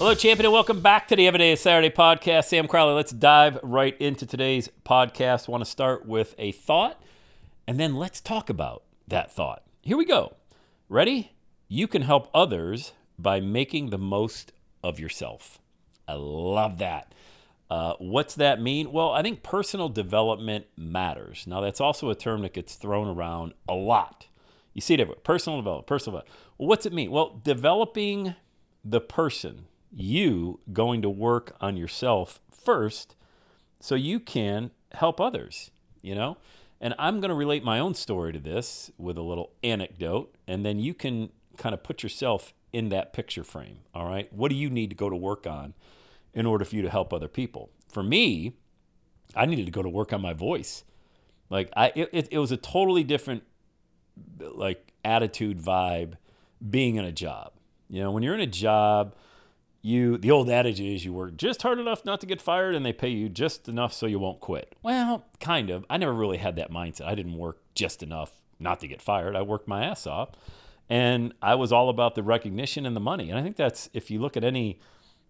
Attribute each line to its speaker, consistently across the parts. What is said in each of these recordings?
Speaker 1: Hello, champion, and welcome back to the Everyday Saturday podcast. Sam Crowley. Let's dive right into today's podcast. I want to start with a thought, and then let's talk about that thought. Here we go. Ready? You can help others by making the most of yourself. I love that. Uh, what's that mean? Well, I think personal development matters. Now, that's also a term that gets thrown around a lot. You see it everywhere personal development, personal development. Well, what's it mean? Well, developing the person, you going to work on yourself first so you can help others, you know? And I'm going to relate my own story to this with a little anecdote, and then you can kind of put yourself in that picture frame, all right? What do you need to go to work on in order for you to help other people? For me, I needed to go to work on my voice. Like I it, it was a totally different like attitude vibe being in a job. You know, when you're in a job, you the old adage is you work just hard enough not to get fired and they pay you just enough so you won't quit. Well, kind of. I never really had that mindset. I didn't work just enough not to get fired. I worked my ass off. And I was all about the recognition and the money. And I think that's if you look at any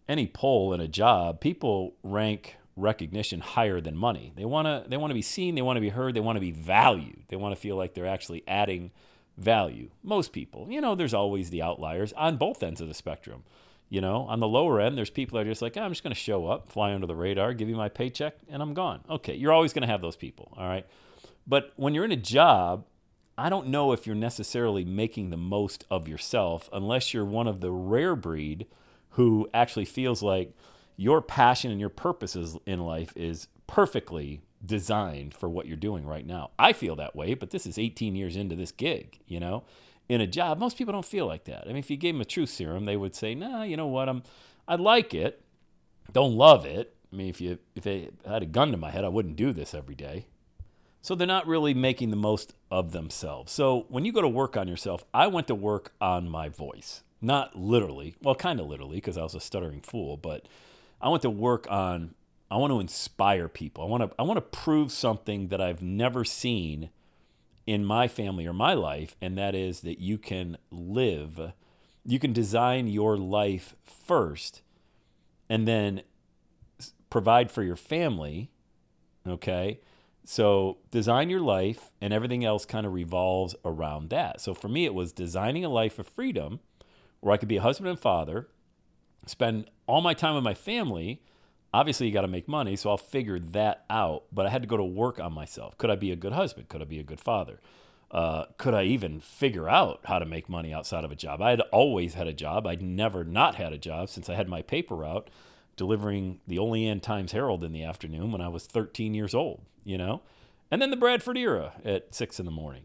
Speaker 1: any poll in a job, people rank recognition higher than money. They want to they want to be seen, they want to be heard, they want to be valued. They want to feel like they're actually adding value. Most people, you know, there's always the outliers on both ends of the spectrum. You know, on the lower end, there's people that are just like, oh, I'm just going to show up, fly under the radar, give you my paycheck, and I'm gone. Okay, you're always going to have those people, all right? But when you're in a job, I don't know if you're necessarily making the most of yourself unless you're one of the rare breed who actually feels like your passion and your purposes in life is perfectly designed for what you're doing right now. I feel that way, but this is 18 years into this gig, you know? In a job, most people don't feel like that. I mean, if you gave them a truth serum, they would say, "Nah, you know what? I'm I like it. Don't love it. I mean, if you if I had a gun to my head, I wouldn't do this every day." So they're not really making the most of themselves. So when you go to work on yourself, I went to work on my voice. Not literally, well, kind of literally, because I was a stuttering fool, but I went to work on I want to inspire people. I want to I want to prove something that I've never seen in my family or my life, and that is that you can live, you can design your life first, and then provide for your family. Okay. So design your life, and everything else kind of revolves around that. So for me, it was designing a life of freedom where I could be a husband and father, spend all my time with my family obviously you got to make money so i'll figure that out but i had to go to work on myself could i be a good husband could i be a good father uh, could i even figure out how to make money outside of a job i had always had a job i'd never not had a job since i had my paper route delivering the Only Olean Times Herald in the afternoon when I was 13 years old, you know? And then the Bradford Era at 6 in the morning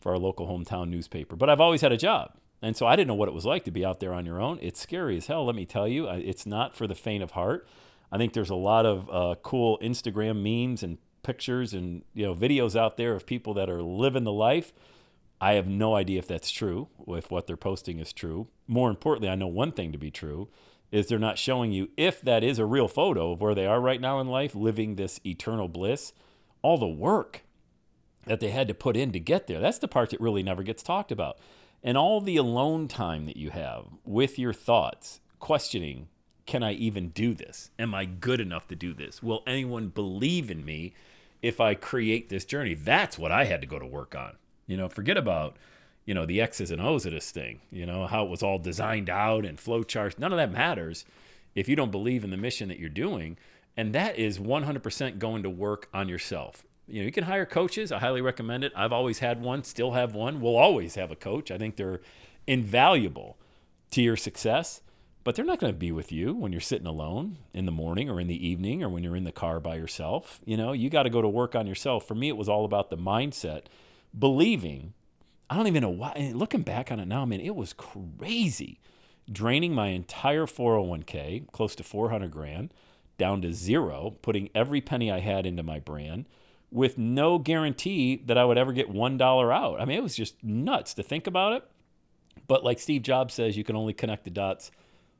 Speaker 1: for our local hometown newspaper. But I've always had a job. And so I didn't know what it was like to be out there on your own. It's scary as hell, let me tell you. It's not for the faint of heart. I think there's a lot of uh, cool Instagram memes and pictures and you know videos out there of people that are living the life. I have no idea if that's true, if what they're posting is true. More importantly, I know one thing to be true is they're not showing you if that is a real photo of where they are right now in life, living this eternal bliss, all the work that they had to put in to get there. That's the part that really never gets talked about. And all the alone time that you have with your thoughts, questioning can I even do this? Am I good enough to do this? Will anyone believe in me if I create this journey? That's what I had to go to work on. You know, forget about, you know, the X's and O's of this thing, you know, how it was all designed out and flow charts. None of that matters if you don't believe in the mission that you're doing. And that is 100% going to work on yourself. You know, you can hire coaches. I highly recommend it. I've always had one, still have one. We'll always have a coach. I think they're invaluable to your success, but they're not going to be with you when you're sitting alone in the morning or in the evening or when you're in the car by yourself. You know, you got to go to work on yourself. For me, it was all about the mindset, believing. I don't even know why. Looking back on it now, man, it was crazy. Draining my entire 401k, close to 400 grand, down to zero, putting every penny I had into my brand with no guarantee that I would ever get $1 out. I mean, it was just nuts to think about it. But like Steve Jobs says, you can only connect the dots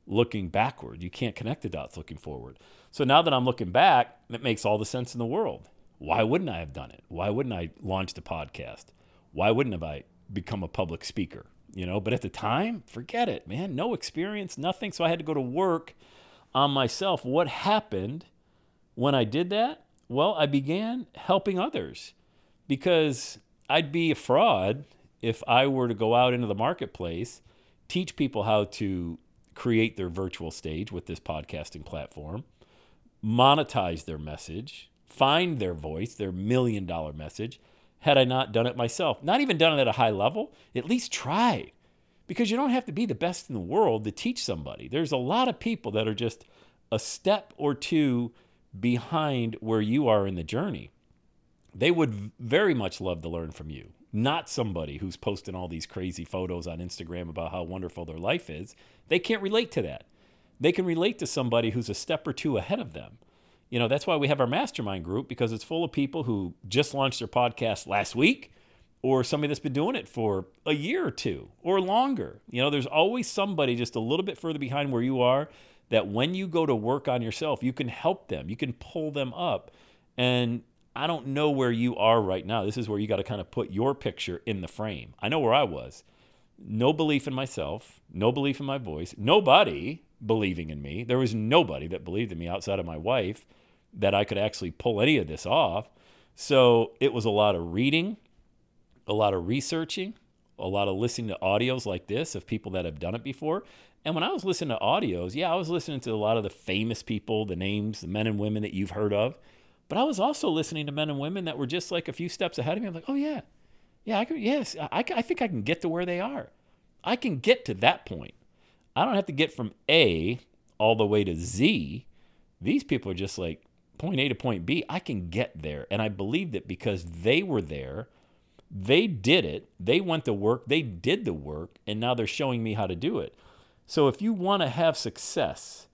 Speaker 1: looking backward. You can't connect the dots looking forward. So now that I'm looking back, it makes all the sense in the world. Why wouldn't I have done it? Why wouldn't I launch the podcast? Why wouldn't have I become a public speaker? You know, but at the time, forget it, man. No experience, nothing. So I had to go to work on myself. What happened when I did that? Well, I began helping others because I'd be a fraud if I were to go out into the marketplace, teach people how to create their virtual stage with this podcasting platform, monetize their message, find their voice, their million dollar message, had I not done it myself. Not even done it at a high level, at least try. Because you don't have to be the best in the world to teach somebody. There's a lot of people that are just a step or two behind where you are in the journey. They would very much love to learn from you not somebody who's posting all these crazy photos on Instagram about how wonderful their life is. They can't relate to that. They can relate to somebody who's a step or two ahead of them. You know, that's why we have our mastermind group because it's full of people who just launched their podcast last week or somebody that's been doing it for a year or two or longer. You know, there's always somebody just a little bit further behind where you are that when you go to work on yourself, you can help them, you can pull them up. And I don't know where you are right now. This is where you got to kind of put your picture in the frame. I know where I was. No belief in myself, no belief in my voice, nobody believing in me. There was nobody that believed in me outside of my wife that I could actually pull any of this off. So it was a lot of reading, a lot of researching, a lot of listening to audios like this of people that have done it before. And when I was listening to audios, yeah, I was listening to a lot of the famous people, the names, the men and women that you've heard of. But I was also listening to men and women that were just like a few steps ahead of me. I'm like, oh yeah, yeah, I could, yes, I, I think I can get to where they are. I can get to that point. I don't have to get from A all the way to Z. These people are just like point A to point B. I can get there. And I believe that because they were there, they did it, they went to work, they did the work, and now they're showing me how to do it. So if you want to have success,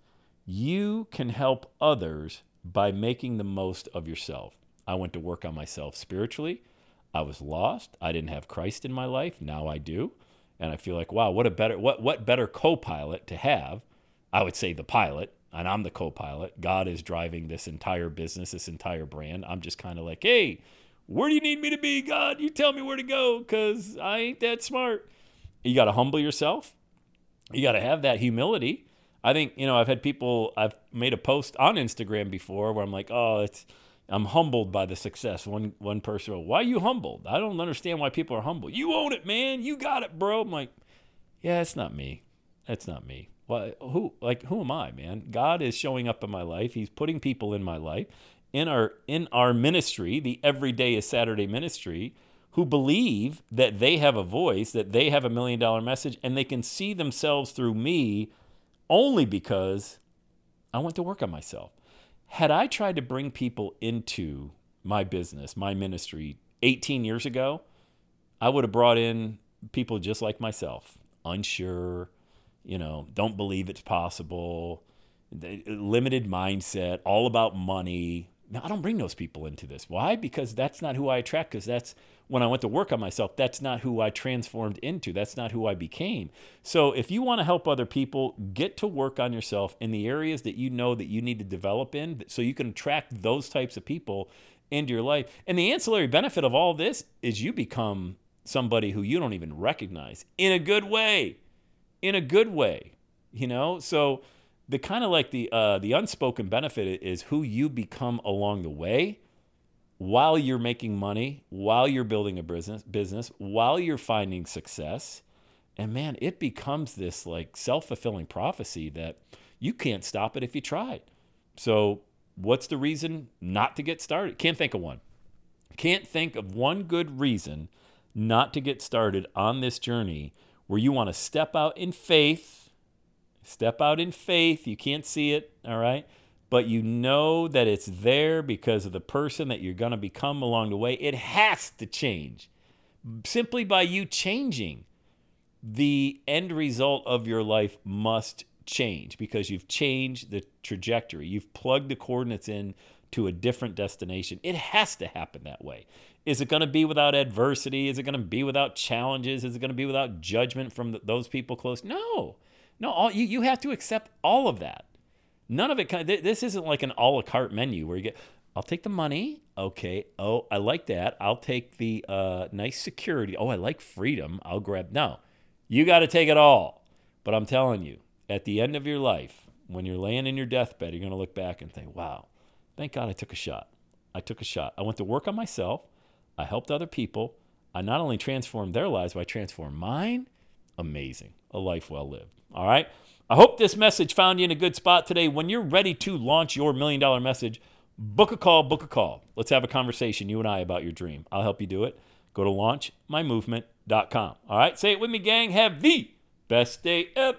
Speaker 1: you can help others by making the most of yourself. I went to work on myself spiritually. I was lost. I didn't have Christ in my life. Now I do. And I feel like, wow, what a better what what better co-pilot to have? I would say the pilot, and I'm the co-pilot. God is driving this entire business, this entire brand. I'm just kind of like, "Hey, where do you need me to be, God? You tell me where to go cuz I ain't that smart." You got to humble yourself. You got to have that humility I think you know I've had people I've made a post on Instagram before where I'm like, oh, it's I'm humbled by the success. One one person, why are you humbled? I don't understand why people are humble. You own it, man. You got it, bro. I'm like, yeah, it's not me. That's not me. Well, who like who am I, man? God is showing up in my life. He's putting people in my life in our in our ministry, the everyday is Saturday ministry, who believe that they have a voice, that they have a million dollar message, and they can see themselves through me only because I went to work on myself. Had I tried to bring people into my business, my ministry 18 years ago, I would have brought in people just like myself, unsure, you know, don't believe it's possible, limited mindset, all about money. Now, I don't bring those people into this. Why? Because that's not who I attract, because that's when I went to work on myself, that's not who I transformed into. That's not who I became. So if you want to help other people, get to work on yourself in the areas that you know that you need to develop in so you can attract those types of people into your life. And the ancillary benefit of all this is you become somebody who you don't even recognize in a good way. In a good way. You know? So the kind of like the uh, the unspoken benefit is who you become along the way while you're making money, while you're building a business, business, while you're finding success. And man, it becomes this like self-fulfilling prophecy that you can't stop it if you tried. So, what's the reason not to get started? Can't think of one. Can't think of one good reason not to get started on this journey where you want to step out in faith. Step out in faith. You can't see it, all right? But you know that it's there because of the person that you're going to become along the way. It has to change simply by you changing. The end result of your life must change because you've changed the trajectory. You've plugged the coordinates in to a different destination. It has to happen that way. Is it going to be without adversity? Is it going to be without challenges? Is it going to be without judgment from those people close? No. No, all, you, you have to accept all of that. None of it, this isn't like an a la carte menu where you get, I'll take the money. Okay. Oh, I like that. I'll take the uh, nice security. Oh, I like freedom. I'll grab. No, you got to take it all. But I'm telling you, at the end of your life, when you're laying in your deathbed, you're going to look back and think, wow, thank God I took a shot. I took a shot. I went to work on myself. I helped other people. I not only transformed their lives, but I transformed mine. Amazing. A life well lived. All right. I hope this message found you in a good spot today. When you're ready to launch your million dollar message, book a call, book a call. Let's have a conversation, you and I, about your dream. I'll help you do it. Go to launchmymovement.com. All right. Say it with me, gang. Have the best day ever.